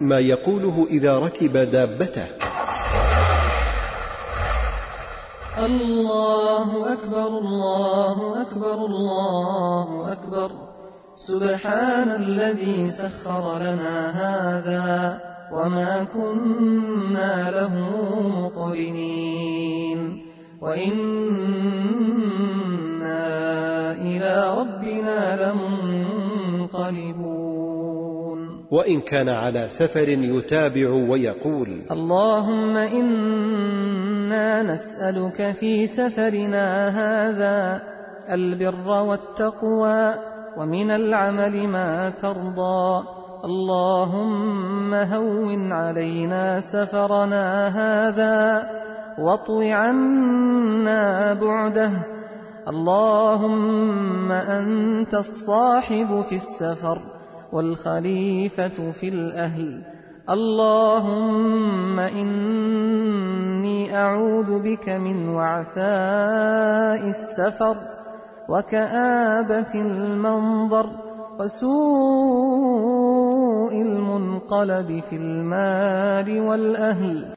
ما يقوله إذا ركب دابته. الله أكبر الله أكبر الله أكبر. سبحان الذي سخر لنا هذا وما كنا له مقرنين. وإنا إلى ربنا لمنقلبون. وإن كان على سفر يتابع ويقول. اللهم إنا نسألك في سفرنا هذا البر والتقوى ومن العمل ما ترضى. اللهم هون علينا سفرنا هذا واطو عنا بعده. اللهم أنت الصاحب في السفر. والخليفة في الأهل. اللهم إني أعوذ بك من وعثاء السفر وكآبة المنظر وسوء المنقلب في المال والأهل.